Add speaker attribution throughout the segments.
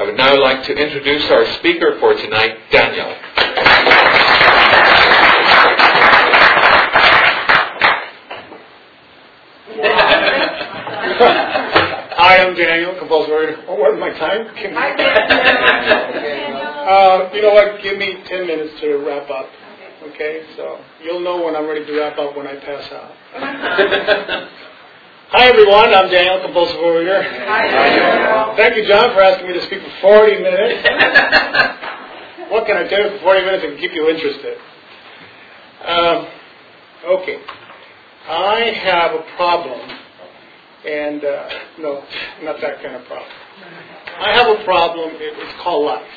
Speaker 1: I would now like to introduce our speaker for tonight, Daniel.
Speaker 2: Hi, I'm Daniel, compulsory. Oh, what's my time? Give me- Uh, you know what? Give me 10 minutes to wrap up. Okay, so you'll know when I'm ready to wrap up when I pass out. Hi, everyone. I'm Daniel, compulsive overeater. Thank you, John, for asking me to speak for 40 minutes. what can I do for 40 minutes and keep you interested? Um, okay. I have a problem, and uh, no, not that kind of problem. I have a problem. It, it's called life,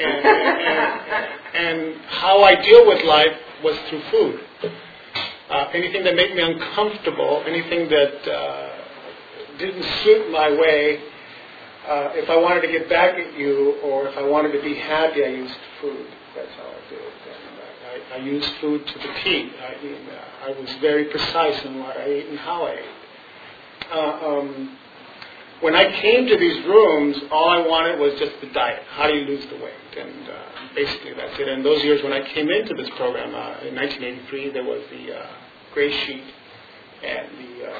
Speaker 2: and, and, and how I deal with life was through food. Uh, anything that made me uncomfortable, anything that uh, didn't suit my way, uh, if I wanted to get back at you or if I wanted to be happy, I used food. That's how I did it. I, I used food to the T. I mean, I was very precise in what I ate and how I ate. Uh, um, when I came to these rooms, all I wanted was just the diet. How do you lose the weight? And uh, basically that's it. And those years when I came into this program uh, in 1983, there was the uh, gray sheet and the uh,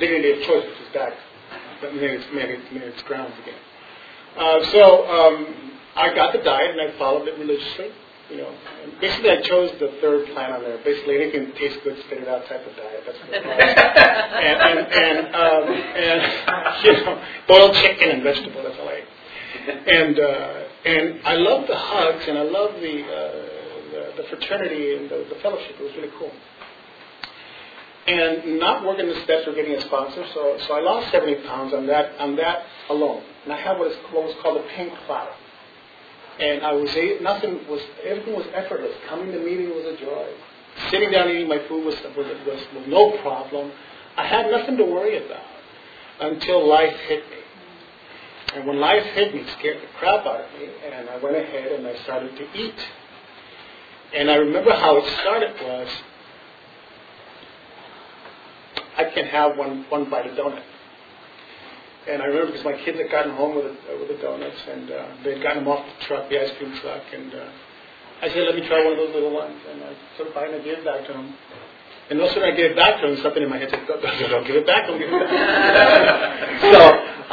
Speaker 2: dignity of choice, which is back. But maybe it's, maybe, it's- maybe it's grounds again. Uh, so um, I got the diet and I followed it religiously. You know, and basically I chose the third plan on there. Basically anything that tastes good, spit it out type of diet. That's what it was. and and and, um, and you know, boiled chicken and vegetable. That's all I ate. And uh, and I love the hugs and I love the uh, the, the fraternity and the, the fellowship. It was really cool. And not working the steps or getting a sponsor, so so I lost 70 pounds on that on that alone. And I had what is what was called a pink cloud. And I was nothing was everything was effortless. Coming to meeting was a joy. Sitting down eating my food was was, was was no problem. I had nothing to worry about until life hit me. And when life hit me, it scared the crap out of me, and I went ahead and I started to eat. And I remember how it started was I can't have one one bite of donut. And I remember because my kids had gotten home with uh, with the donuts, and uh, they had gotten them off the truck, the ice cream truck, and uh, I said, "Let me try one of those little ones." And I a bite and I gave it back to them. And no sooner I gave it back to him, something in my head said, "Don't, don't, don't give it back! Don't give it back!" so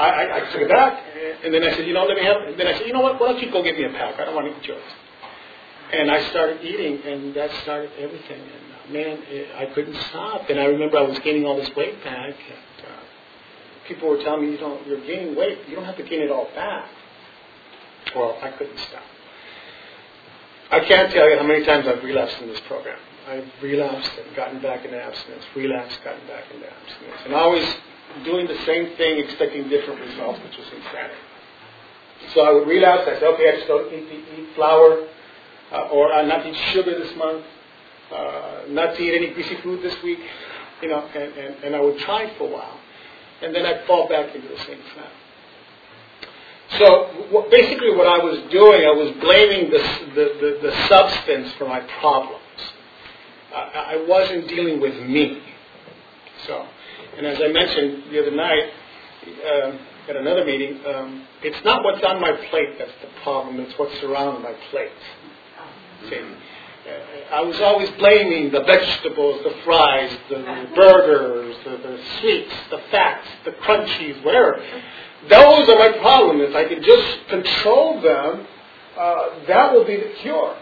Speaker 2: I, I, I took it back, and then I said, "You know, let me have." And then I said, "You know what? Why don't you go get me a pack? I don't want to eat yours." And I started eating, and that started everything. And uh, man, it, I couldn't stop. And I remember I was gaining all this weight back. And, uh, people were telling me, "You don't, you're gaining weight. You don't have to gain it all back." Well, I couldn't stop. I can't tell you how many times I've relapsed in this program. I've relapsed and gotten back into abstinence, relapsed, gotten back into abstinence, and always doing the same thing, expecting different results, which was insanity. So I would relapse. I said, okay, I just don't eat, eat, eat flour, uh, or uh, not eat sugar this month, uh, not to eat any greasy food this week, you know, and, and, and I would try for a while, and then I'd fall back into the same trap. So basically, what I was doing, I was blaming the, the, the, the substance for my problems. I, I wasn't dealing with me. So, and as I mentioned the other night um at another meeting, um, it's not what's on my plate that's the problem; it's what's surrounding my plate. See, uh, I was always blaming the vegetables, the fries, the, the burgers, the, the sweets, the fats, the crunchies, whatever. Those are my problem. If I could just control them, uh, that will be the cure.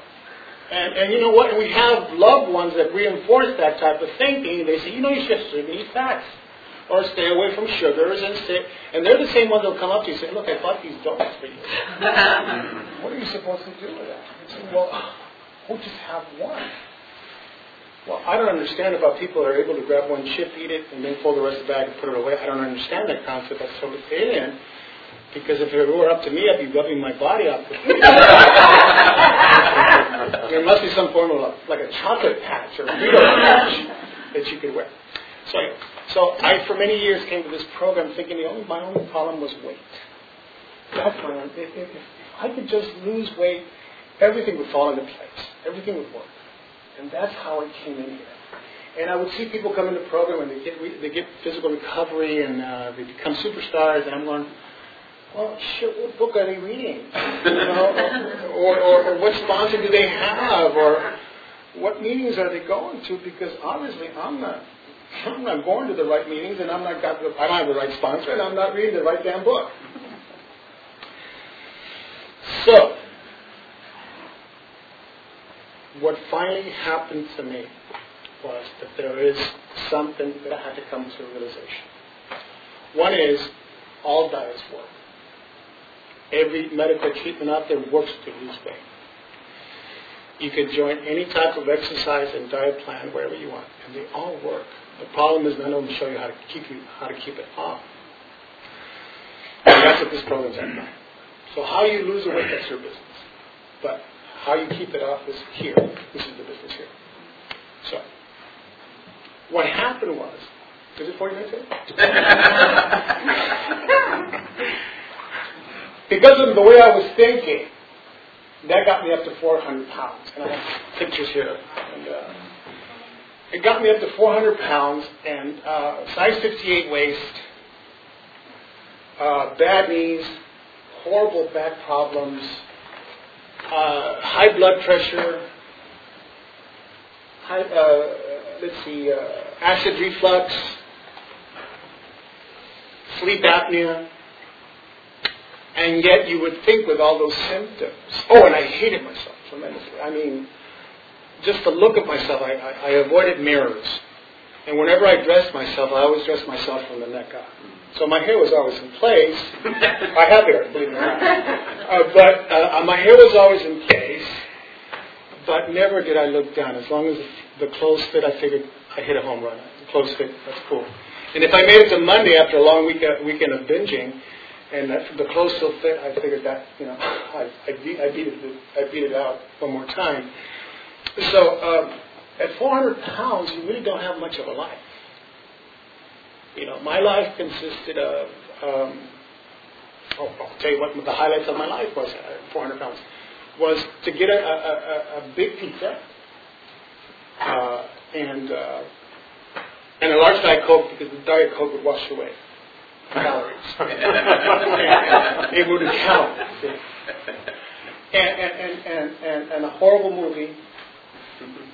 Speaker 2: And, and you know what? And we have loved ones that reinforce that type of thinking. They say, you know, you should eat fats. Or stay away from sugars and stay. And they're the same ones that'll come up to you and say, look, I bought these donuts for you. what are you supposed to do with that? Say, well, we'll just have one. Well, I don't understand about people that are able to grab one chip, eat it, and then fold the rest of the bag and put it away. I don't understand that concept. That's totally alien. Because if it were up to me, I'd be rubbing my body up. there must be some form of like a chocolate patch or a Frito patch that you could wear. So, so I, for many years, came to this program thinking the only my only problem was weight. That's my own. If, if, if I could just lose weight, everything would fall into place. Everything would work. And that's how I came in here. And I would see people come into the program and they get they get physical recovery and uh, they become superstars. And I'm going, well, shit, what book are they reading? You know, or, or, or what sponsor do they have? Or what meetings are they going to? Because obviously I'm not, I'm not going to the right meetings and I'm not got the, I don't have the right sponsor and I'm not reading the right damn book. So, what finally happened to me was that there is something that I had to come to a realization. One is all diets work. Every medical treatment out there works to lose weight. You can join any type of exercise and diet plan wherever you want, and they all work. The problem is none of them show you how to keep you how to keep it off. And that's what this program's about. So how you lose weight, that's your business. But how you keep it off is here. This is the business here. So what happened was, is it 40 minutes? because of the way I was thinking, that got me up to 400 pounds. And I have pictures here. And, uh, it got me up to 400 pounds and uh, size 58 waist, uh, bad knees, horrible back problems, uh, high blood pressure, high, uh, let's see, uh, acid reflux, sleep apnea, and yet you would think with all those symptoms, oh, and I hated myself tremendously. I mean, just the look of myself, I, I, I avoided mirrors. And whenever I dressed myself, I always dressed myself from the neck up. So my hair was always in place. I have hair, believe it or not. Uh, but uh, my hair was always in place. But never did I look down. As long as the clothes fit, I figured I hit a home run. The clothes fit, that's cool. And if I made it to Monday after a long week, uh, weekend of binging, and that, the clothes still fit, I figured that, you know, I, I, beat, I, beat, it, I beat it out one more time. So um, at 400 pounds, you really don't have much of a life. You know, my life consisted of, um, oh, I'll tell you what the highlights of my life was at 400 pounds, was to get a, a, a, a big pizza uh, and uh, and a large Diet Coke because the Diet Coke would wash away calories. it wouldn't count. And, and, and, and, and, a horrible movie.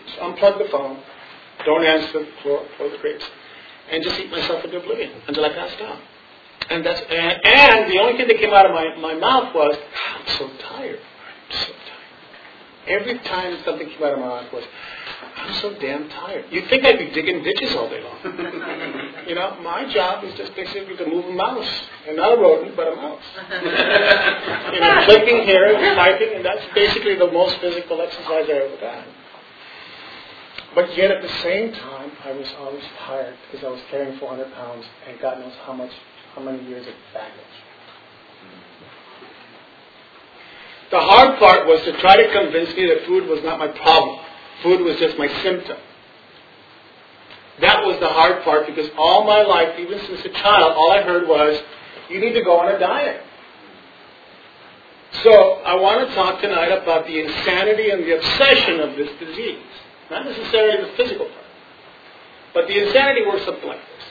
Speaker 2: Just unplug the phone. Don't answer for, for the grapes. And just eat myself into oblivion until I passed out. And that's and, and the only thing that came out of my, my mouth was, I'm so tired. I'm so tired. Every time something came out of my mouth was, I'm so damn tired. You'd think I'd be digging ditches all day long. you know, my job is just basically to move a mouse. And not a rodent, but a mouse. you know, clicking here and typing, and that's basically the most physical exercise I ever done. But yet at the same time, I was always tired because I was carrying 400 pounds and God knows how much, how many years of baggage. The hard part was to try to convince me that food was not my problem. Food was just my symptom. That was the hard part because all my life, even since a child, all I heard was, you need to go on a diet. So I want to talk tonight about the insanity and the obsession of this disease. Not necessarily the physical part. But the insanity works something like this.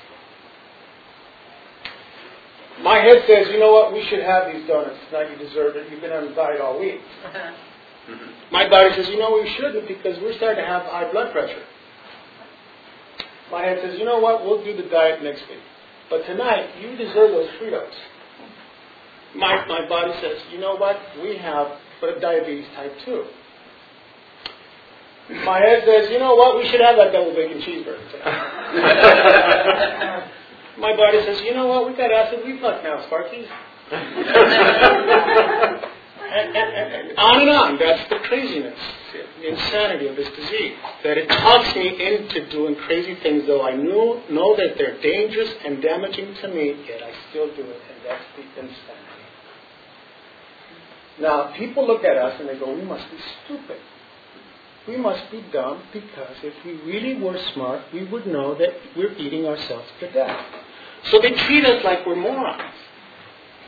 Speaker 2: My head says, you know what, we should have these donuts. Now you deserve it. You've been on a diet all week. Mm-hmm. My body says, you know, we shouldn't because we're starting to have high blood pressure. My head says, you know what, we'll do the diet next week. But tonight, you deserve those Fritos. My, my body says, you know what, we have but diabetes type 2. My head says, you know what, we should have that double bacon cheeseburger my body says, you know what, we've got acid reflux now, Sparky. and, and, and, on and on. That's the craziness, the insanity of this disease. That it talks me into doing crazy things, though I knew, know that they're dangerous and damaging to me, yet I still do it, and that's the insanity. Now, people look at us and they go, we must be stupid. We must be dumb because if we really were smart, we would know that we're eating ourselves to death. So they treat us like we're morons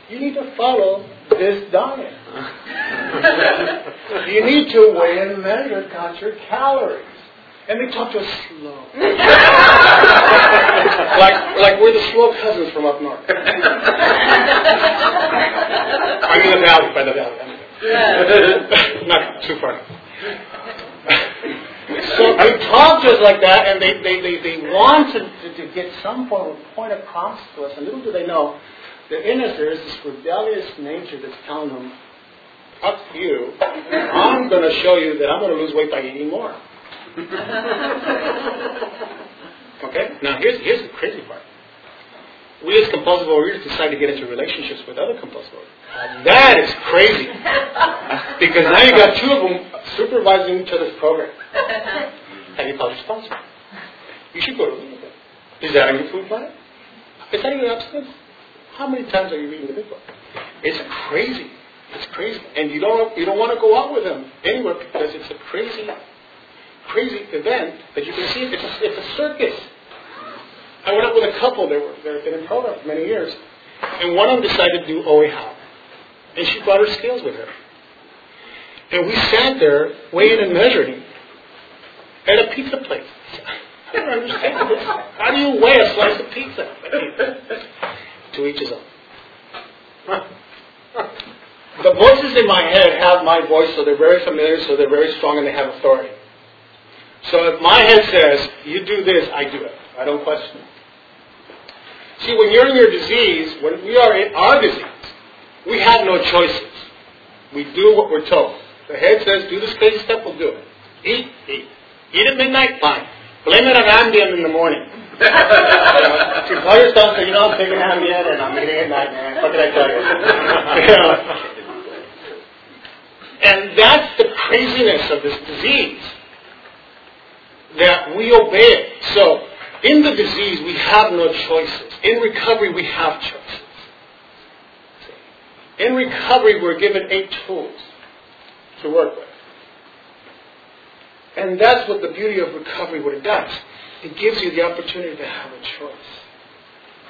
Speaker 2: you need to follow this diet. you need to weigh and measure, count your calories. And they talk to us slow. like, like we're the slow cousins from up north. I mean the valley, by the valley. Not too far. So they talk to us like that, and they, they, they, they want to, to, to get some form of point across to us, and little do they know that in us there is this rebellious nature that's telling them, up to you, I'm going to show you that I'm going to lose weight by eating more. okay? Now here's, here's the crazy part we as compulsive overeaters decide to get into relationships with other compulsive overeaters. That is crazy. because now you got two of them supervising each other's program. Have you called your sponsor? You should go to with them. Is that on your food plan? Is that in your abstinence? How many times are you reading the big book? It's crazy. It's crazy. And you don't you don't want to go out with them anywhere because it's a crazy, crazy event that you can see. It's a, it's a circus. I went up with a couple that were that have been in program for many years, and one of them decided to do OA and she brought her scales with her. And we sat there weighing and measuring at a pizza place. I don't understand this. How do you weigh a slice of pizza? to each his own. The voices in my head have my voice, so they're very familiar, so they're very strong, and they have authority. So if my head says, you do this, I do it. I don't question it. See, when you're in your disease, when we are in our disease, we have no choices. We do what we're told. The head says, do this crazy step, we'll do it. Eat, eat. Eat at midnight, fine. Blame it on Ambien in the morning. you call yourself, you know, I'm taking Ambien and I'm eating at night, man. What can I tell you? And that's the craziness of this disease. That we obey it. So, in the disease, we have no choices. In recovery, we have choices. In recovery, we're given eight tools to work with. And that's what the beauty of recovery, what it does. It gives you the opportunity to have a choice.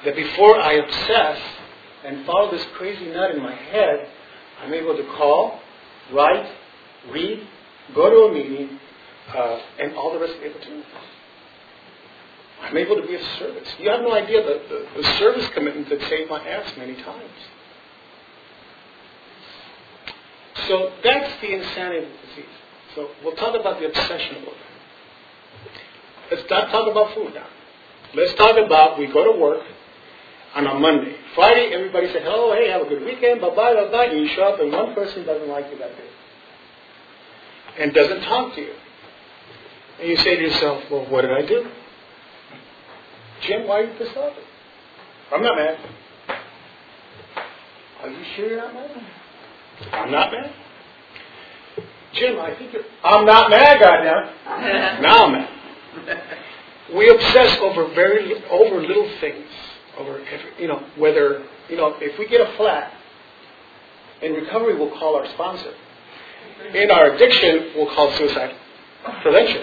Speaker 2: That before I obsess and follow this crazy nut in my head, I'm able to call, write, read, go to a meeting, uh, and all the rest of the opportunities. I'm able to be of service. You have no idea the, the, the service commitment that saved my ass many times. So that's the insanity of the disease. So we'll talk about the obsession a little bit. Let's not talk about food now. Let's talk about we go to work on a Monday. Friday, everybody said, "Oh, hey, have a good weekend, bye bye, bye bye," and you show up, and one person doesn't like you that day and doesn't talk to you. And you say to yourself, "Well, what did I do?" Jim, why are you pissed off? I'm not mad. Are you sure you're not mad? I'm not mad. Jim, I think you're. I'm not mad, goddamn. now I'm mad. We obsess over very over little things, over every, you know whether you know if we get a flat. In recovery, we'll call our sponsor. In our addiction, we'll call suicide prevention.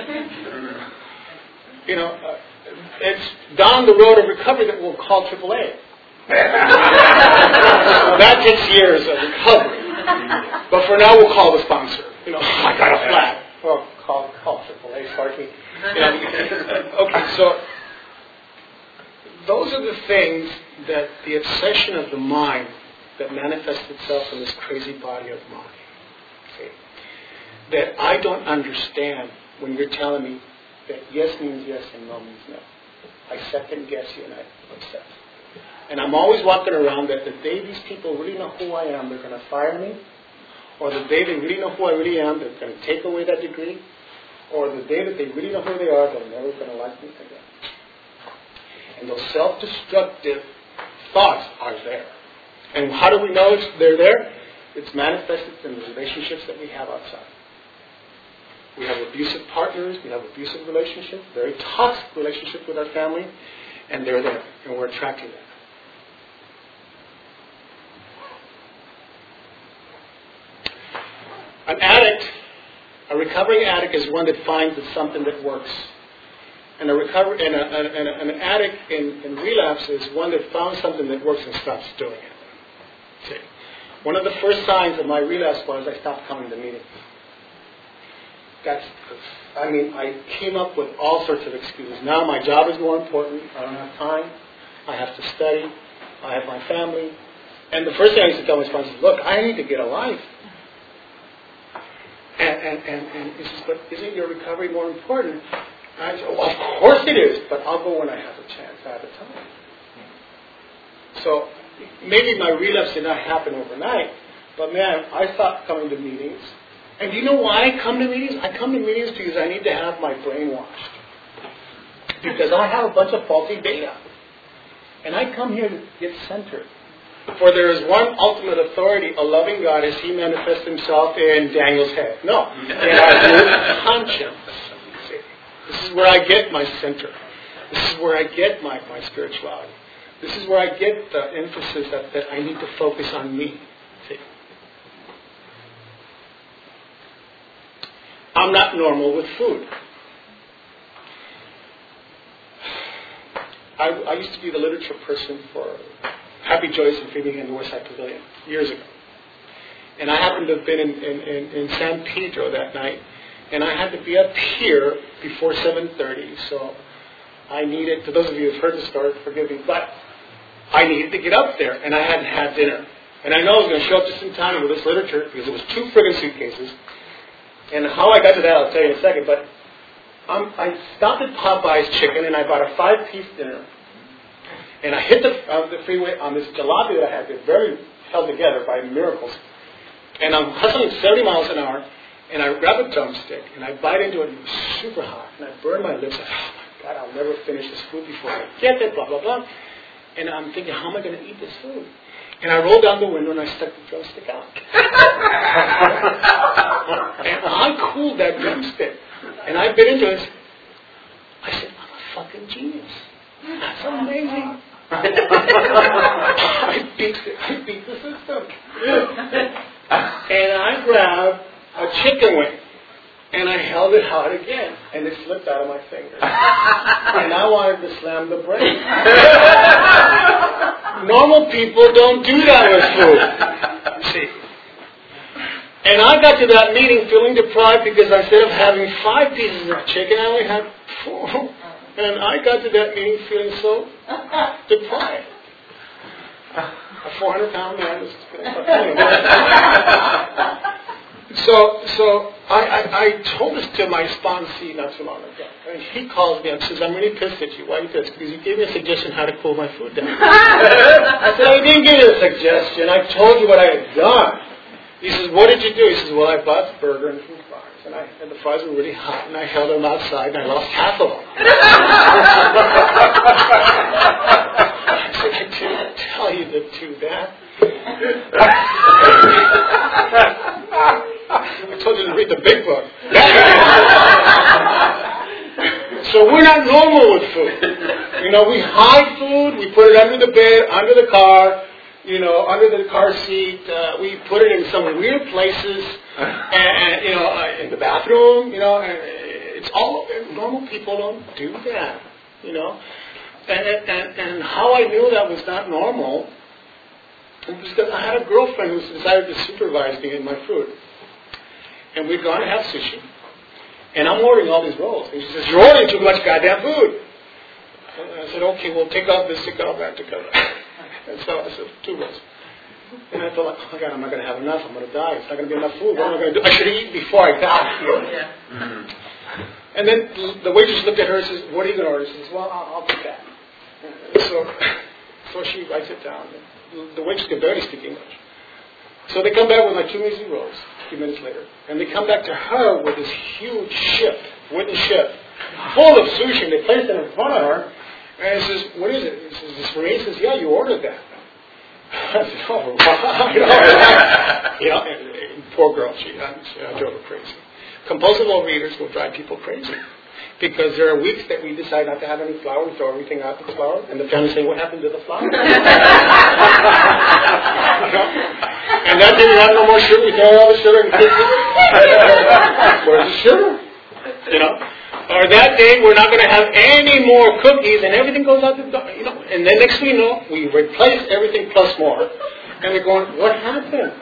Speaker 2: You know, uh, it's down the road of recovery that we'll call AAA. that takes years of recovery. But for now, we'll call the sponsor. You know, I got a flat. Well, call, call AAA. You know, okay, so those are the things that the obsession of the mind that manifests itself in this crazy body of mine. Okay? That I don't understand when you're telling me that yes means yes and no means no. I second guess you and I obsess. And I'm always walking around that the day these people really know who I am, they're going to fire me. Or the day they really know who I really am, they're going to take away that degree. Or the day that they really know who they are, they're never going to like me again. And those self-destructive thoughts are there. And how do we know they're there? It's manifested in the relationships that we have outside. We have abusive partners. We have abusive relationships, very toxic relationships with our family, and they're there, and we're attracting them. An addict, a recovering addict, is one that finds something that works. And, a recover, and, a, and, a, and an addict in, in relapse is one that found something that works and stops doing it. See? One of the first signs of my relapse was I stopped coming to meetings that's, I mean, I came up with all sorts of excuses. Now my job is more important. I don't have time. I have to study. I have my family. And the first thing I used to tell my sponsor is, look, I need to get a life. And, and, and, and he says, but isn't your recovery more important? And I said, well, of course it is, but I'll go when I have a chance, have a time. So maybe my relapse did not happen overnight, but man, I stopped coming to meetings. And do you know why I come to meetings? I come to meetings because I need to have my brain washed. Because I have a bunch of faulty data. And I come here to get centered. For there is one ultimate authority, a loving God, as He manifests Himself in Daniel's head. No, in our conscience. This is where I get my center. This is where I get my, my spirituality. This is where I get the emphasis that, that I need to focus on me. See? I'm not normal with food. I, I used to be the literature person for Happy Joyce and Phoebe in the West Side Pavilion years ago. And I happened to have been in, in, in, in San Pedro that night, and I had to be up here before 7.30, so I needed, to those of you who've heard the story, forgive me, but I needed to get up there, and I hadn't had dinner. And I know I was going to show up just in time with this literature, because it was two friggin' suitcases. And how I got to that, I'll tell you in a second, but um, I stopped at Popeye's Chicken, and I bought a five-piece dinner. And I hit the, uh, the freeway on this jalopy that I had very held together by miracles. And I'm hustling 70 miles an hour, and I grab a drumstick, and I bite into it, and it was super hot. And I burn my lips. I, oh my God, I'll never finish this food before I get it, blah, blah, blah. And I'm thinking, how am I going to eat this food? And I rolled down the window and I stuck the drumstick out. and I cooled that drumstick. And I bit into it. I said, I'm a fucking genius. That's amazing. I beat the, I beat the system. and I grabbed a chicken wing and I held it out again, and it slipped out of my fingers. and I wanted to slam the brain. Normal people don't do that with food. See. And I got to that meeting feeling deprived because instead of having five pieces of chicken, I only had four. And I got to that meeting feeling so deprived. A 400 pound man was. So, so I, I, I told this to my sponsee not too long ago. And he calls me and says, I'm really pissed at you. Why are you pissed? Because you gave me a suggestion how to cool my food down. I said, I didn't give you a suggestion. I told you what I had done. He says, what did you do? He says, well, I bought the burger and. And, I, and the fries were really hot, and I held them outside, and I lost half of them. I said, I didn't tell you to do that. I told you to read the big book. so we're not normal with food. You know, we hide food, we put it under the bed, under the car, you know, under the car seat. Uh, we put it in some weird places, and you know, uh, in the bathroom. You know, and it's all normal people don't do that. You know, and and, and how I knew that was not normal was because I had a girlfriend who decided to supervise me in my food, and we'd gone to have sushi, and I'm ordering all these rolls, and she says, "You're ordering too much goddamn food." And I said, "Okay, well, take out this, take out that, take that." And so I said, two rolls. And I thought, like, oh my God, I'm not going to have enough. I'm going to die. It's not going to be enough food. What am I going to do? I should eat before I die.
Speaker 3: Yeah.
Speaker 2: Mm-hmm. And then the waitress looked at her and says, what are you going to order? She says, well, I'll, I'll take that. So, so she writes it down. The waitress could barely speak English. So they come back with my two easy rolls a few minutes later. And they come back to her with this huge ship, wooden ship, full of sushi. And they place it in front of her. And he says, what is it? He says, for me? He says, yeah, you ordered that. I said, oh, wow. you know, you know poor girl, she, I, drove her crazy. Compulsive overeaters will drive people crazy. Because there are weeks that we decide not to have any flour, we throw everything out the flour, and the family say, what happened to the flour? And that day we have no more sugar, we throw all the sugar and Where's the sugar? You know? Or that day we're not going to have any more cookies and everything goes out the door. You know, and then next thing you know, we replace everything plus more. And we're going, what happened?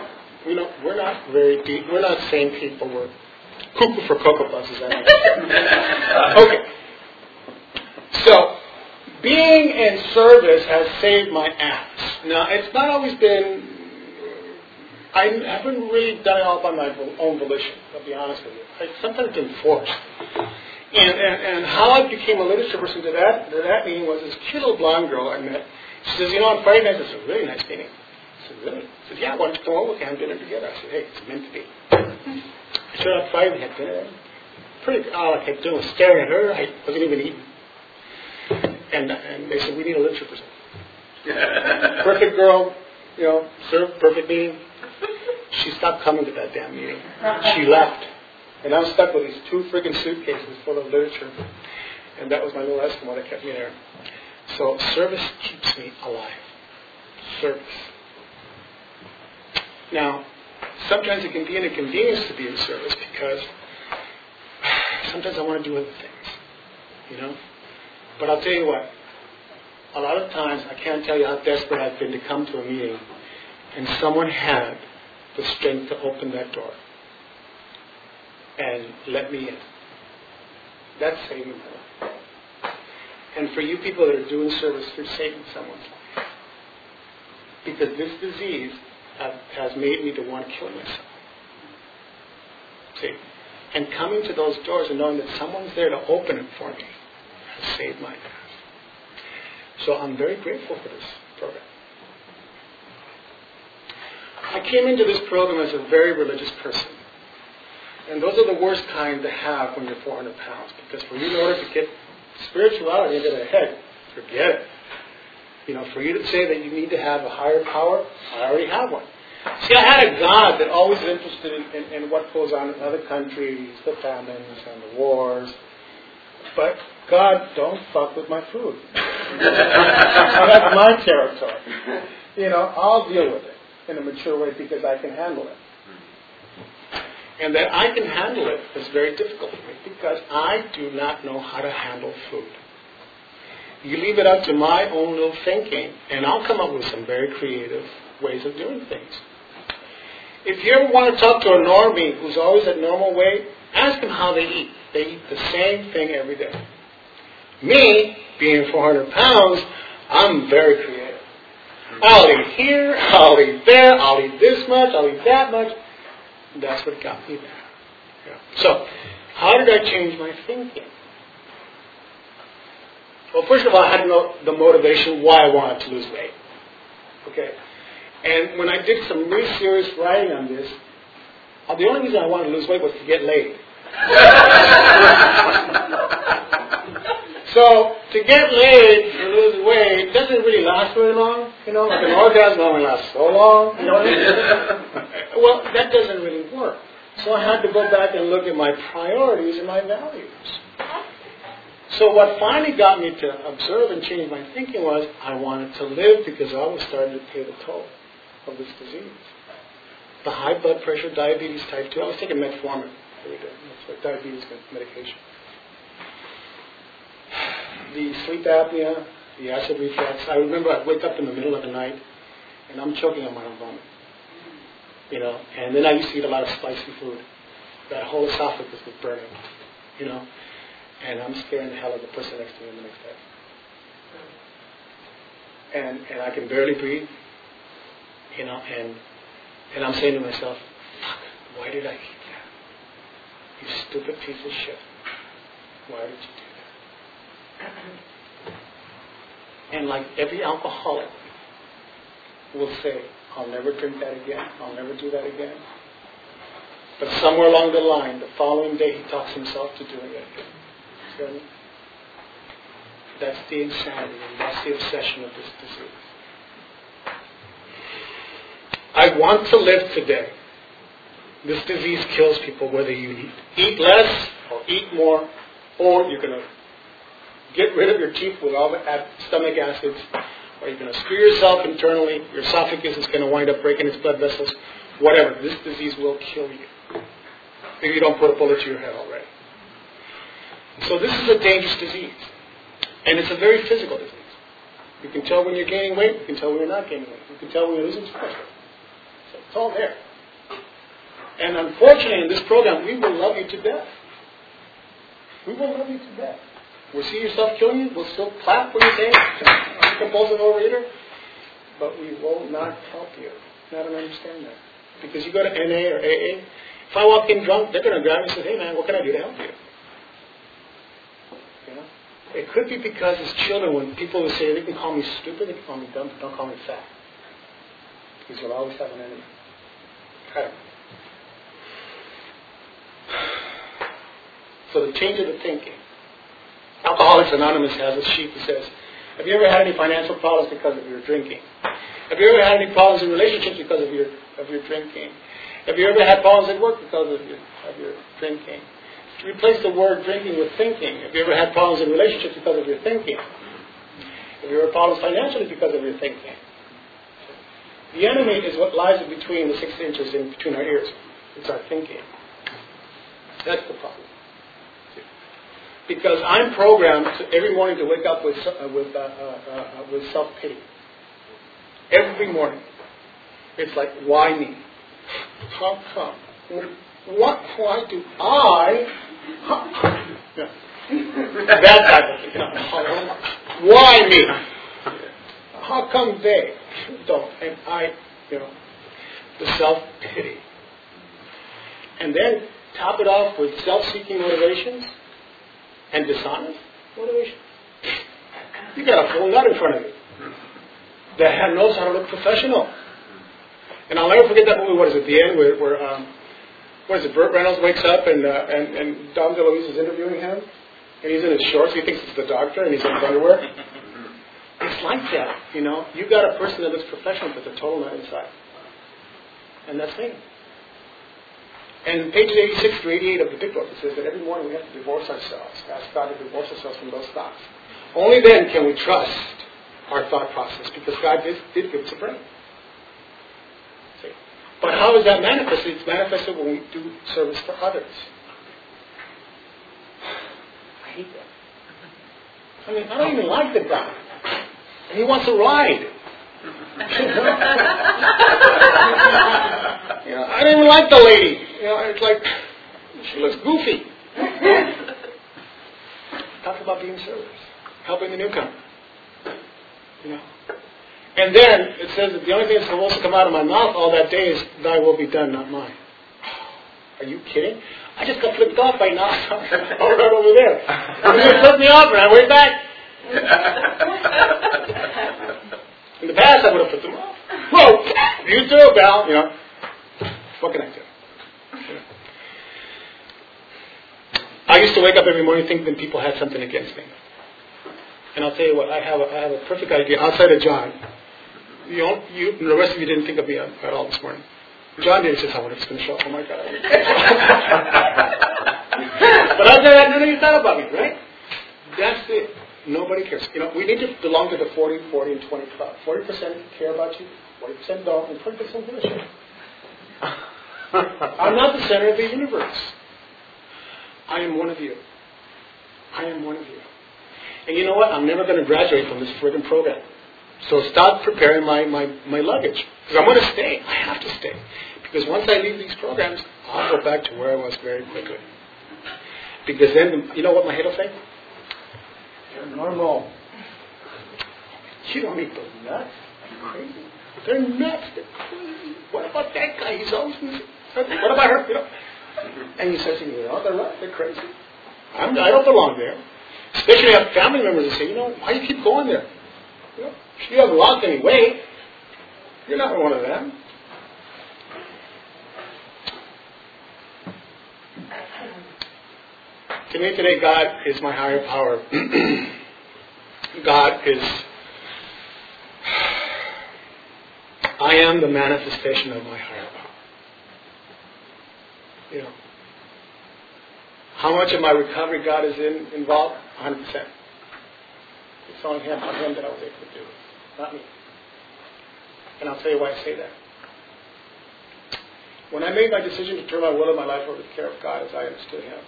Speaker 2: You know, we're not very deep. We're not sane people. We're cuckoo for cocoa puffs, is that Okay. So, being in service has saved my ass. Now, it's not always been. I haven't really done it all by my own volition. I'll be honest with you. I sometimes been forced. And, and, and how I became a literature person to that to that meeting was this cute little blonde girl I met. She says, you know, on Friday night, it's a really nice meeting. I said, really? She said, yeah, why don't you come over? We can have dinner together. I said, hey, it's meant to be. I showed up Friday, we had dinner. Pretty, all I kept doing was staring at her. I wasn't even eating. And, and they said, we need a literature person. Perfect girl, you know, served perfect meeting. She stopped coming to that damn meeting. She left. And I'm stuck with these two freaking suitcases full of literature. And that was my little Eskimo that kept me there. So service keeps me alive. Service. Now, sometimes it can be an inconvenience to be in service because sometimes I want to do other things. You know? But I'll tell you what, a lot of times I can't tell you how desperate I've been to come to a meeting and someone had the strength to open that door and let me in. That's saving. And for you people that are doing service, you're saving someone's life. Because this disease has made me to want to kill myself. See? And coming to those doors and knowing that someone's there to open it for me has saved my life. So I'm very grateful for this program. I came into this program as a very religious person. And those are the worst kind to have when you're 400 pounds. Because for you, in order to get spirituality into the head, forget it. You know, for you to say that you need to have a higher power, I already have one. See, I had a God that always is interested in, in, in what goes on in other countries, the famines and the wars. But God, don't fuck with my food. That's my territory. You know, I'll deal with it in a mature way because I can handle it. And that I can handle it is very difficult for me because I do not know how to handle food. You leave it up to my own little thinking, and I'll come up with some very creative ways of doing things. If you ever want to talk to a normie who's always at normal weight, ask them how they eat. They eat the same thing every day. Me, being 400 pounds, I'm very creative. I'll eat here, I'll eat there, I'll eat this much, I'll eat that much. That's what got me there. Yeah. So, how did I change my thinking? Well, first of all, I had to know the motivation why I wanted to lose weight. Okay. And when I did some really serious writing on this, uh, the only reason I wanted to lose weight was to get laid. so to get laid and lose weight doesn't really last very long. You know, like an orgasm only lasts so long. You know what I mean? well, that doesn't really work. So I had to go back and look at my priorities and my values. So what finally got me to observe and change my thinking was I wanted to live because I was starting to pay the toll of this disease. The high blood pressure, diabetes type 2, I was taking metformin every day. That's what diabetes medication. The sleep apnea, the acid reflux. I remember I'd wake up in the middle of the night and I'm choking on my own vomit. You know, and then I used to eat a lot of spicy food. That whole esophagus was burning. You know, and I'm scaring the hell out of the person next to me the next day. And and I can barely breathe. You know, and and I'm saying to myself, fuck, why did I eat that? You stupid piece of shit. Why did you do that? And like every alcoholic will say, I'll never drink that again. I'll never do that again. But somewhere along the line, the following day, he talks himself to doing it again. That's the insanity and that's the obsession of this disease. I want to live today. This disease kills people whether you eat less or eat more, or you're going to get rid of your teeth with all the stomach acids, or you're going to screw yourself internally. Your esophagus is going to wind up breaking its blood vessels. Whatever. This disease will kill you if you don't put a bullet to your head already. So this is a dangerous disease. And it's a very physical disease. You can tell when you're gaining weight. You can tell when you're not gaining weight. You can tell when you're losing pressure. So it's all there. And unfortunately, in this program, we will love you to death. We will love you to death. We'll see yourself killing you. We'll still clap when you say compulsive overeater. but we will not help you. I don't understand that. Because you go to NA or AA, if I walk in drunk, they're going to grab me and say, hey man, what can I do to help you? You know? It could be because as children, when people would say, they can call me stupid, they can call me dumb, but don't call me fat. Because you'll always have an enemy. Okay. So the change of the thinking. Alcoholics Anonymous has a sheet that says, have you ever had any financial problems because of your drinking? Have you ever had any problems in relationships because of your of your drinking? Have you ever had problems at work because of your of your drinking? Replace the word drinking with thinking. Have you ever had problems in relationships because of your thinking? Have you ever had problems financially because of your thinking? The enemy is what lies in between the six inches in between our ears. It's our thinking. That's the problem. Because I'm programmed every morning to wake up with uh, with uh, uh, uh with self pity. Every morning, it's like, why me? How come? What? Why do I? Yeah. that type of thing. Why me? How come they don't? And I, you know, the self pity. And then top it off with self seeking motivations and dishonest motivation. You got a full nut in front of you that knows how to look professional. And I'll never forget that movie. What is it? The end where, where um, what is it? Burt Reynolds wakes up and uh, and and Dom DeLuise is interviewing him, and he's in his shorts. He thinks it's the doctor, and he's in his underwear. It's like that, you know. You got a person that looks professional, but the total nut inside, and that's me. And pages 86 to 88 of the big book, it says that every morning we have to divorce ourselves, ask God to divorce ourselves from those thoughts. Only then can we trust our thought process, because God did, did give us a brain. See? But how is that manifested? It's manifested when we do service for others. I hate that. I mean, I don't even like the guy. And he wants a ride. You know, I didn't even like the lady. You know, it's like she looks goofy. Talk about being service, helping the newcomer. You know. And then it says that the only thing that's supposed to come out of my mouth all that day is, "Thy will be done, not mine." Are you kidding? I just got flipped off by now. All right over there. You just flipped me off, and I went back. In the past, I would have put them off. Whoa, you too, pal. You know. What can I do? I used to wake up every morning thinking people had something against me. And I'll tell you what, I have a, I have a perfect idea outside of John. You, don't, you the rest of you didn't think of me at, all this morning. John did. He says, "I wonder if it's going to show up." Oh my God! but outside that, none of you thought about me, right? That's it. Nobody cares. You know, we need to belong to the 40, 40, and 20 club. 40% care about you, 40% don't, and 20% give a shit. I'm not the center of the universe. I am one of you. I am one of you. And you know what? I'm never going to graduate from this friggin' program. So stop preparing my, my, my luggage. Because I'm going to stay. I have to stay. Because once I leave these programs, I'll go back to where I was very quickly. Because then, you know what my head will say? You're normal. You don't eat those nuts. Are you crazy? They're nuts. They're crazy. What about that guy? He's always what about her? You know? And he says to me, you know, they're right. They're crazy. I'm, I don't belong there. Especially have family members that say, you know, why do you keep going there? You, know, you haven't lost any weight. You're not one of them. To me today, God is my higher power. God is I am the manifestation of my higher power. You know. How much of my recovery God is in, involved? 100%. It's on Him, on Him that I was able to do it, not me. And I'll tell you why I say that. When I made my decision to turn my will and my life over to the care of God as I understood Him,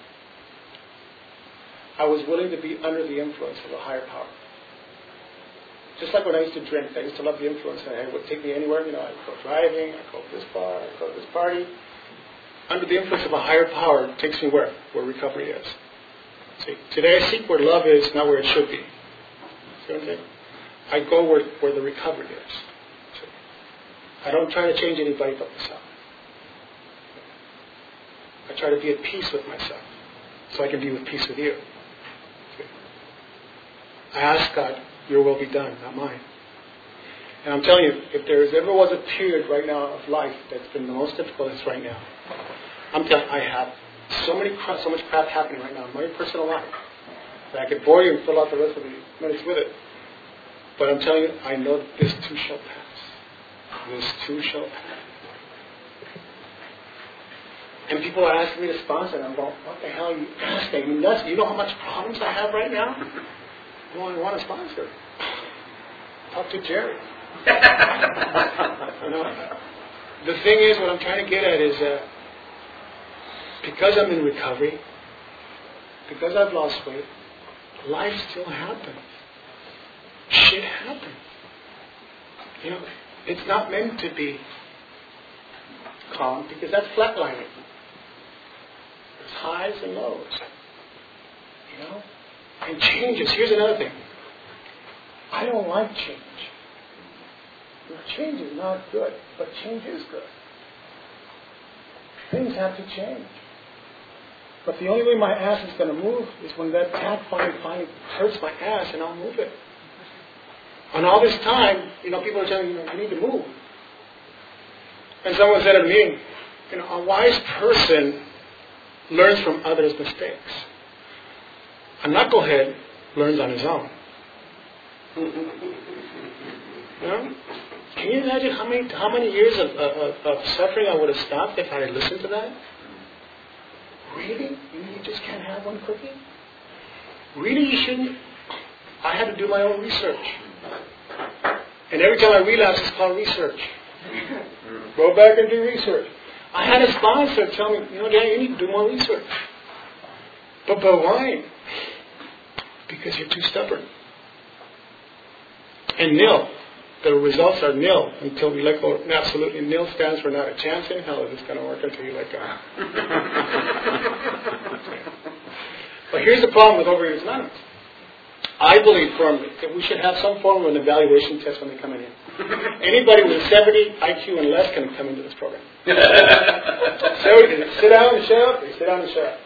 Speaker 2: I was willing to be under the influence of a higher power. Just like when I used to drink, I used to love the influence, and it would take me anywhere. You know, I'd go driving, I'd go to this bar, I'd go to this party. Under the influence of a higher power, takes me where? Where recovery is. See, today I seek where love is, not where it should be. See what I'm saying? I go where, where the recovery is. I don't try to change anybody but myself. I try to be at peace with myself so I can be with peace with you. I ask God, your will be done, not mine. And I'm telling you, if there ever was a period right now of life that's been the most difficult, it's right now. I'm telling I have so many so much crap happening right now in my personal life that I could bore you and fill out the rest of the minutes with it. But I'm telling you, I know that this too shall pass. This too shall pass. And people are asking me to sponsor, and I'm going, what the hell are you asking? I mean, that's, you know how much problems I have right now? I want to sponsor. Talk to Jerry. you know? The thing is, what I'm trying to get at is uh, because I'm in recovery, because I've lost weight, life still happens. Shit happens. You know, it's not meant to be calm because that's flatlining. There's highs and lows. You know? And changes. Here's another thing. I don't like change. change is not good, but change is good. Things have to change. But the only way my ass is going to move is when that tap finally, finally hurts my ass and I'll move it. And all this time, you know, people are telling you, you know, you need to move. And someone said to me, you know, a wise person learns from others' mistakes. A knucklehead learns on his own. You know? Can you imagine how many how many years of, of, of suffering I would have stopped if I had listened to that? Really? You just can't have one cookie? Really, you shouldn't? I had to do my own research. And every time I relapse, it's called research. Go back and do research. I had a sponsor tell me, you know, Dan, you need to do more research. But, but why? Because you're too stubborn. And nil. The results are nil until we let go. Absolutely nil stands for not a chance in hell is this going to work until you let go. but here's the problem with Overeaters Anonymous. I believe firmly that we should have some form of an evaluation test when they come in. Anybody with a 70 IQ and less can come into this program. so sit down and shut up. They sit down and shut up.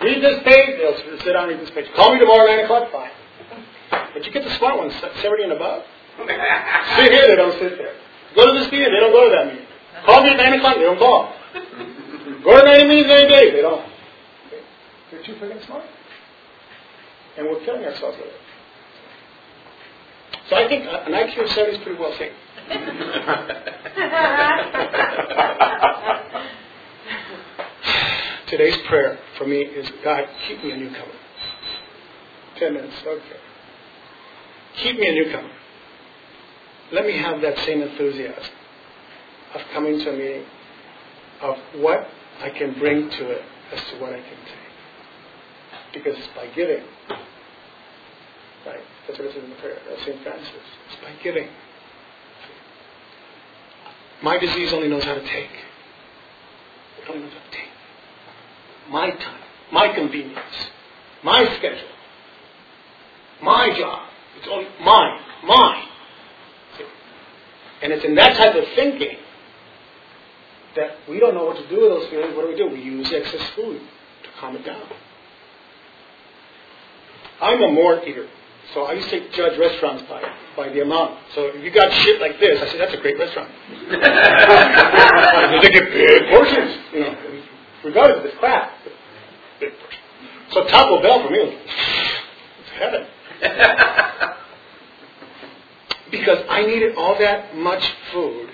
Speaker 2: Read this page. They'll sit down and read this page. Call me tomorrow at 9 o'clock. Fine. But you get the smart ones, 70 and above. sit here. They don't sit there. Go to this meeting. They don't go to that meeting. Call me at 9 o'clock. They don't call. Go to 9 meetings any day. They don't. They're too freaking smart and we're killing ourselves with it. So I think uh, an IQ of 70 is pretty well safe. Today's prayer for me is God, keep me a newcomer. Ten minutes, okay. Keep me a newcomer. Let me have that same enthusiasm of coming to a meeting, of what I can bring to it as to what I can take. Because it's by giving Right? That's what it says in the prayer uh, of St. Francis. It's by giving. My disease only knows how to take. It only knows how to take. My time, my convenience, my schedule, my job. It's only mine, mine. And it's in that type of thinking that we don't know what to do with those feelings. What do we do? We use excess food to calm it down. I'm a mort eater. So I used to judge restaurants by, by the amount. So if you got shit like this, I said, that's a great restaurant. they get big portions, you know, regardless of this crap. Big portions. So Taco Bell for me was heaven. because I needed all that much food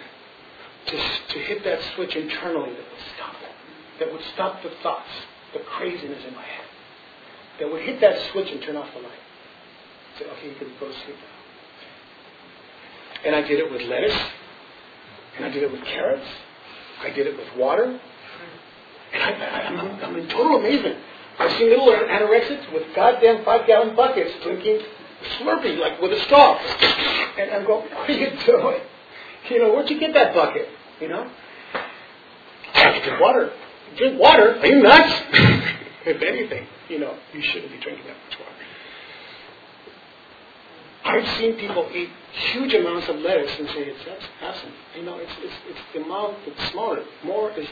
Speaker 2: to, to hit that switch internally that would stop it, that would stop the thoughts, the craziness in my head, that would hit that switch and turn off the light said, okay, you can go to sleep now. And I did it with lettuce, and I did it with carrots, I did it with water, and I, am I'm, I'm in total amazement. I've seen little anorexics with goddamn five gallon buckets drinking Slurpee, like with a straw. And I'm going, what are you doing? You know, where'd you get that bucket? You know? I drink water. Drink water? Are you nuts? if anything, you know, you shouldn't be drinking that much water. I've seen people eat huge amounts of lettuce and say it's that's awesome. You know, it's it's it's the amount that's smaller. More is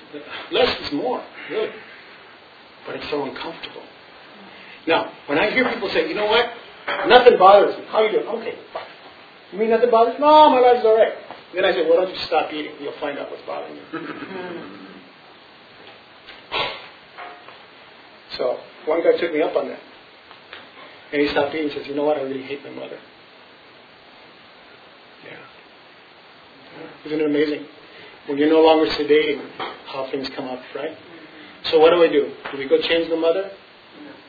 Speaker 2: less is more, really. But it's so uncomfortable. Now, when I hear people say, you know what, nothing bothers me. How you doing? Okay, fine. You mean nothing bothers me? No, my life's all right. Then I say, well, don't you stop eating? You'll find out what's bothering you. so one guy took me up on that. And he stopped eating and says, you know what, I really hate my mother. Yeah. Isn't it amazing? When you're no longer sedating, how things come up, right? So what do I do? Do we go change the mother?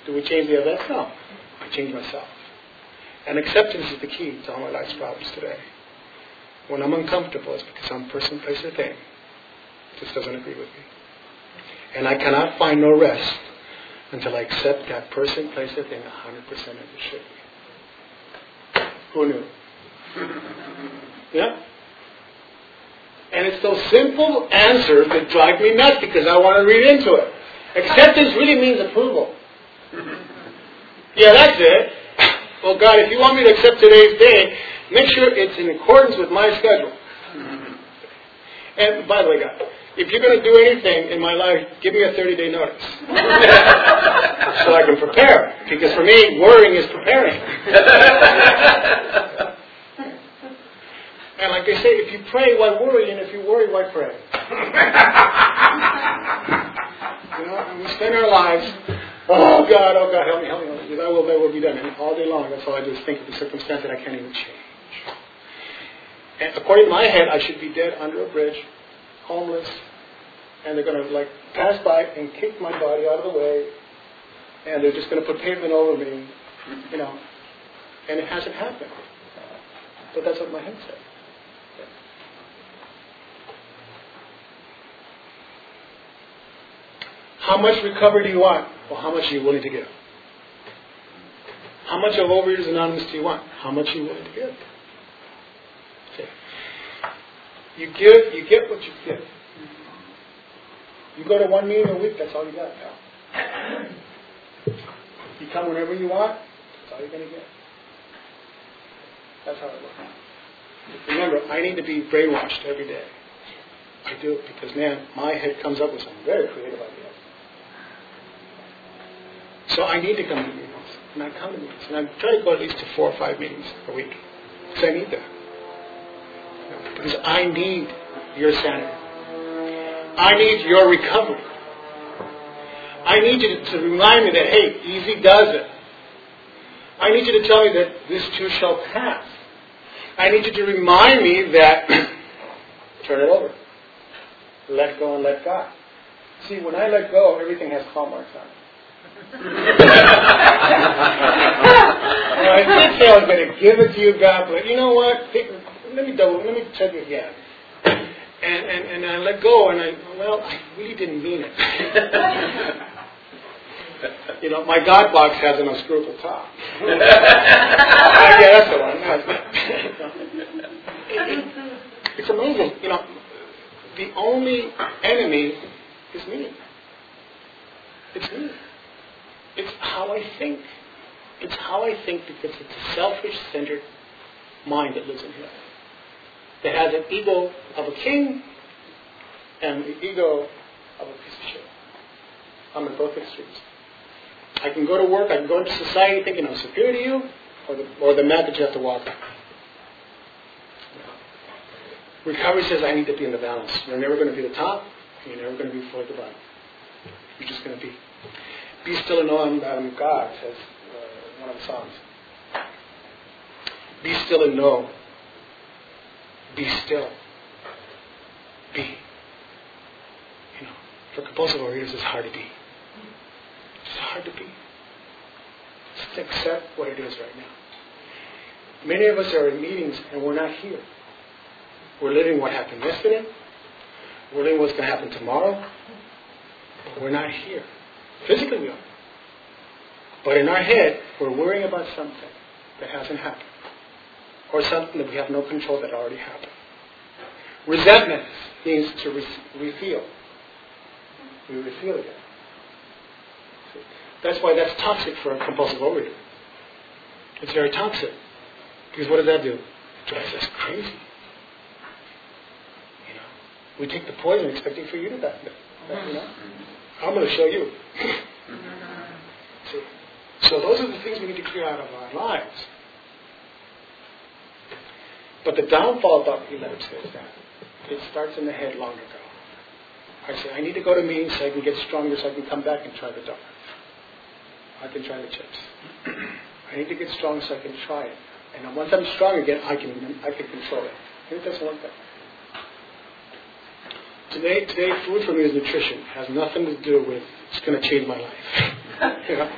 Speaker 2: Do we change the events? No. I change myself. And acceptance is the key to all my life's problems today. When I'm uncomfortable, it's because some person, place, or thing just doesn't agree with me. And I cannot find no rest until I accept that person, place, or thing 100% of the be. Who knew? Yeah? And it's those simple answers that drive me nuts because I want to read into it. Acceptance really means approval. Yeah, that's it. Well, God, if you want me to accept today's day, make sure it's in accordance with my schedule. And by the way, God, if you're going to do anything in my life, give me a 30 day notice. so I can prepare. Because for me, worrying is preparing. and like they say, if you pray, why worry? And if you worry, why pray? you know, and we spend our lives Oh God, oh God, help me, help me, help me. Thy will, thy will be done. And all day long, that's all I do is think of the circumstance that I can't even change. And according to my head, I should be dead under a bridge, homeless, and they're going to like pass by and kick my body out of the way, and they're just going to put pavement over me, you know. And it hasn't happened. But that's what my head said. How much recovery do you want? Well, how much are you willing to give? How much of Overeaters Anonymous do you want? How much are you willing to give? Okay. You give, you get what you give. You go to one meeting a week, that's all you got, pal. You come whenever you want, that's all you're going to get. That's how it works. Remember, I need to be brainwashed every day. I do, it because man, my head comes up with some very creative ideas. So I need to come to meetings. And I come to meetings. And I try to go at least to four or five meetings a week. Because I need that. Because I need your sanity. I need your recovery. I need you to, remind me that, hey, easy does it. I need you to tell me that this too shall pass. I need you to remind me that turn it over. Let go and let God. See, when I let go, everything has claw marks on it I did say I was going to give it to you, God, but you know what? Let me double. Let me check it again. And, and, and I let go, and I, well, I really didn't mean it. you know, my God box has an unscrewable top. yeah, that's the one. it's amazing. You know, the only enemy is me. It's me. It's how I think. It's how I think because it's a selfish centered mind that lives in here. That has an ego of a king and the ego of a piece of shit. I'm at both extremes. I can go to work, I can go into society thinking I'm superior to you, or the, or the mat that you have to walk on. Recovery says I need to be in the balance. You're never going to be the top, you're never going to be fully the bottom. You're just going to be. Be still and know that I'm God, says uh, one of the Psalms. Be still and know. Be still. Be. You know, for compulsive overeaters, it's hard to be. It's hard to be. Just accept what it is right now. Many of us are in meetings and we're not here. We're living what happened yesterday. We're living what's going to happen tomorrow. But we're not here. Physically we are. But in our head, we're worrying about something that hasn't happened. Or something that we have no control that already happened. Resentment means to re- refeel. We refeel again. That's why that's toxic for a compulsive overeater. It's very toxic. Because what does that do? It drives us crazy. You know, we take the poison expecting for you to die. You know, I'm going to show you. See? So those are the things we need to clear out of our lives. But the downfall of Dr. Is that it starts in the head long ago. I say, I need to go to meetings so I can get stronger so I can come back and try the donuts. I can try the chips. I need to get strong so I can try it. And once I'm strong again, I can I can control it. And it doesn't work that Today, today, food for me is nutrition. It has nothing to do with it's going to change my life. you know?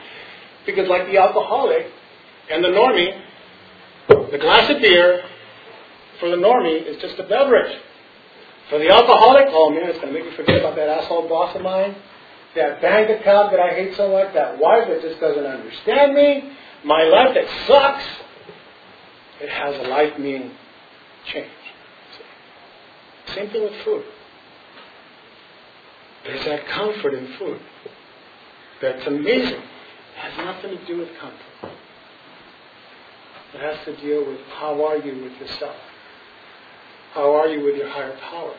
Speaker 2: Because like the alcoholic and the normie, the glass of beer for the normie it's just a beverage. For the alcoholic, oh man, it's going to make me forget about that asshole boss of mine, that bank account that I hate so much, that wife that just doesn't understand me, my life that sucks. It has a life meaning change. Same thing with food. There's that comfort in food. That's amazing. It has nothing to do with comfort. It has to deal with how are you with yourself? How are you with your higher power?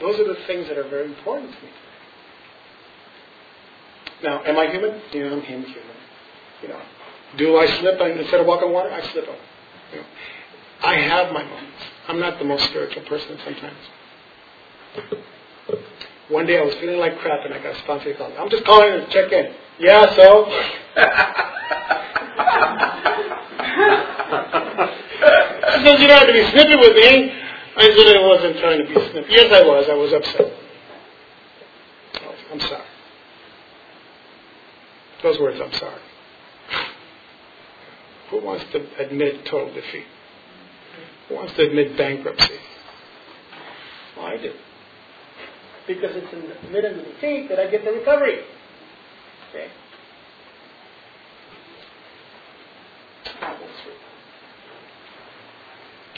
Speaker 2: Those are the things that are very important to me. Now, am I human? Yeah, I'm human. You know, do I slip and instead of walking water? I slip on. You know, I have my moments. I'm not the most spiritual person sometimes. One day I was feeling like crap and I got a sponsor call. I'm just calling to check in. Yeah, so? says, you don't have to be snippy with me. I said I wasn't trying to be snippy. Yes, I was. I was upset. I'm sorry. Those words, I'm sorry. Who wants to admit total defeat? Who wants to admit bankruptcy? Well, I do. Because it's in the admitting the defeat that I get the recovery. Okay?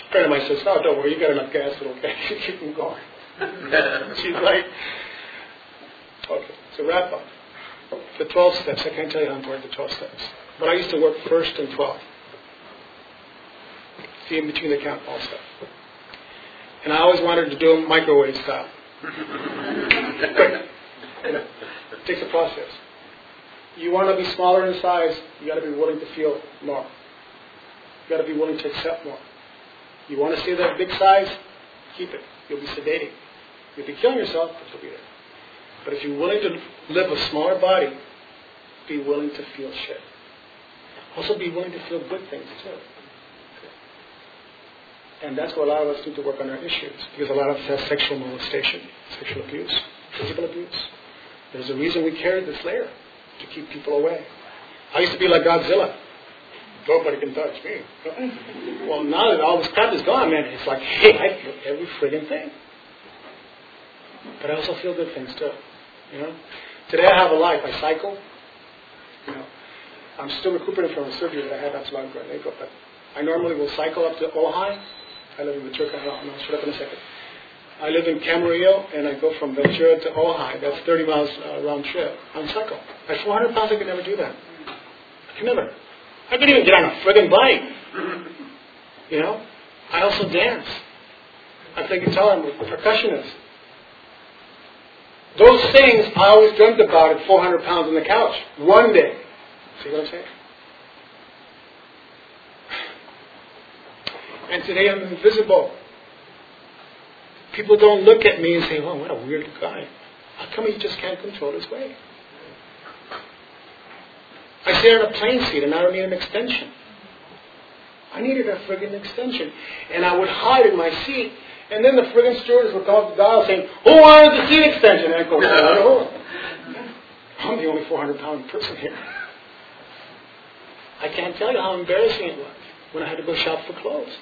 Speaker 2: A friend of mine says, "No, don't worry, you got enough gas, it'll okay, keep them going." She's like, "Okay, so wrap up." The 12 steps, I can't tell you how important the 12 steps. But I used to work first and 12. See in between the count all stuff. And I always wanted to do them microwave style. Quick. You know, it takes a process. You want to be smaller in size, you got to be willing to feel more. You got to be willing to accept more. You want to stay that big size, keep it. You'll be sedating. You'll be killing yourself, but you'll be there. But if you're willing to live a smaller body, be willing to feel shit. Also be willing to feel good things too. And that's what a lot of us need to work on our issues. Because a lot of us have sexual molestation, sexual abuse, physical abuse. There's a reason we carry this layer to keep people away. I used to be like Godzilla. Nobody can touch me. Well, now that all this crap is gone, man, it's like, hey, I feel every friggin' thing. But I also feel good things too. You know, today I have a life. I cycle. You know, I'm still recuperating from a surgery that I had not so long ago in April, but I normally will cycle up to Ojai. I live in Ventura, and I'll shut up in a second. I live in Camarillo, and I go from Ventura to Ojai. That's 30 miles uh, round trip on cycle. At 400 pounds, I could never do that. I could never. I couldn't even get on a friggin' bike. You know? I also dance. I play guitar. I'm a percussionist. Those things I always dreamt about at 400 pounds on the couch. One day. See what I'm saying? And today I'm invisible. People don't look at me and say, oh, what a weird guy. How come he just can't control his weight? I sit on a plane seat and I don't need an extension. I needed a friggin' extension. And I would hide in my seat and then the friggin' stewardess would come up to the dial saying, Who wanted the seat extension? And I'd go. I'm the only 400 pound person here. I can't tell you how embarrassing it was when I had to go shop for clothes.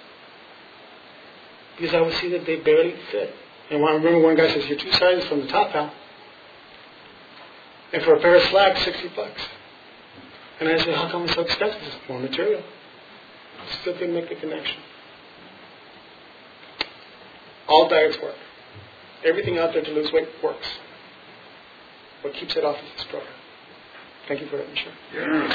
Speaker 2: Because I would see that they barely fit. And I remember one guy says, You're two sizes from the top, pal. And for a pair of slacks, 60 bucks. And I said, How come it's so expensive? It's more material. Still didn't make the connection. All diets work. Everything out there to lose weight works. What keeps it off is this program. Thank you for me share. Yeah.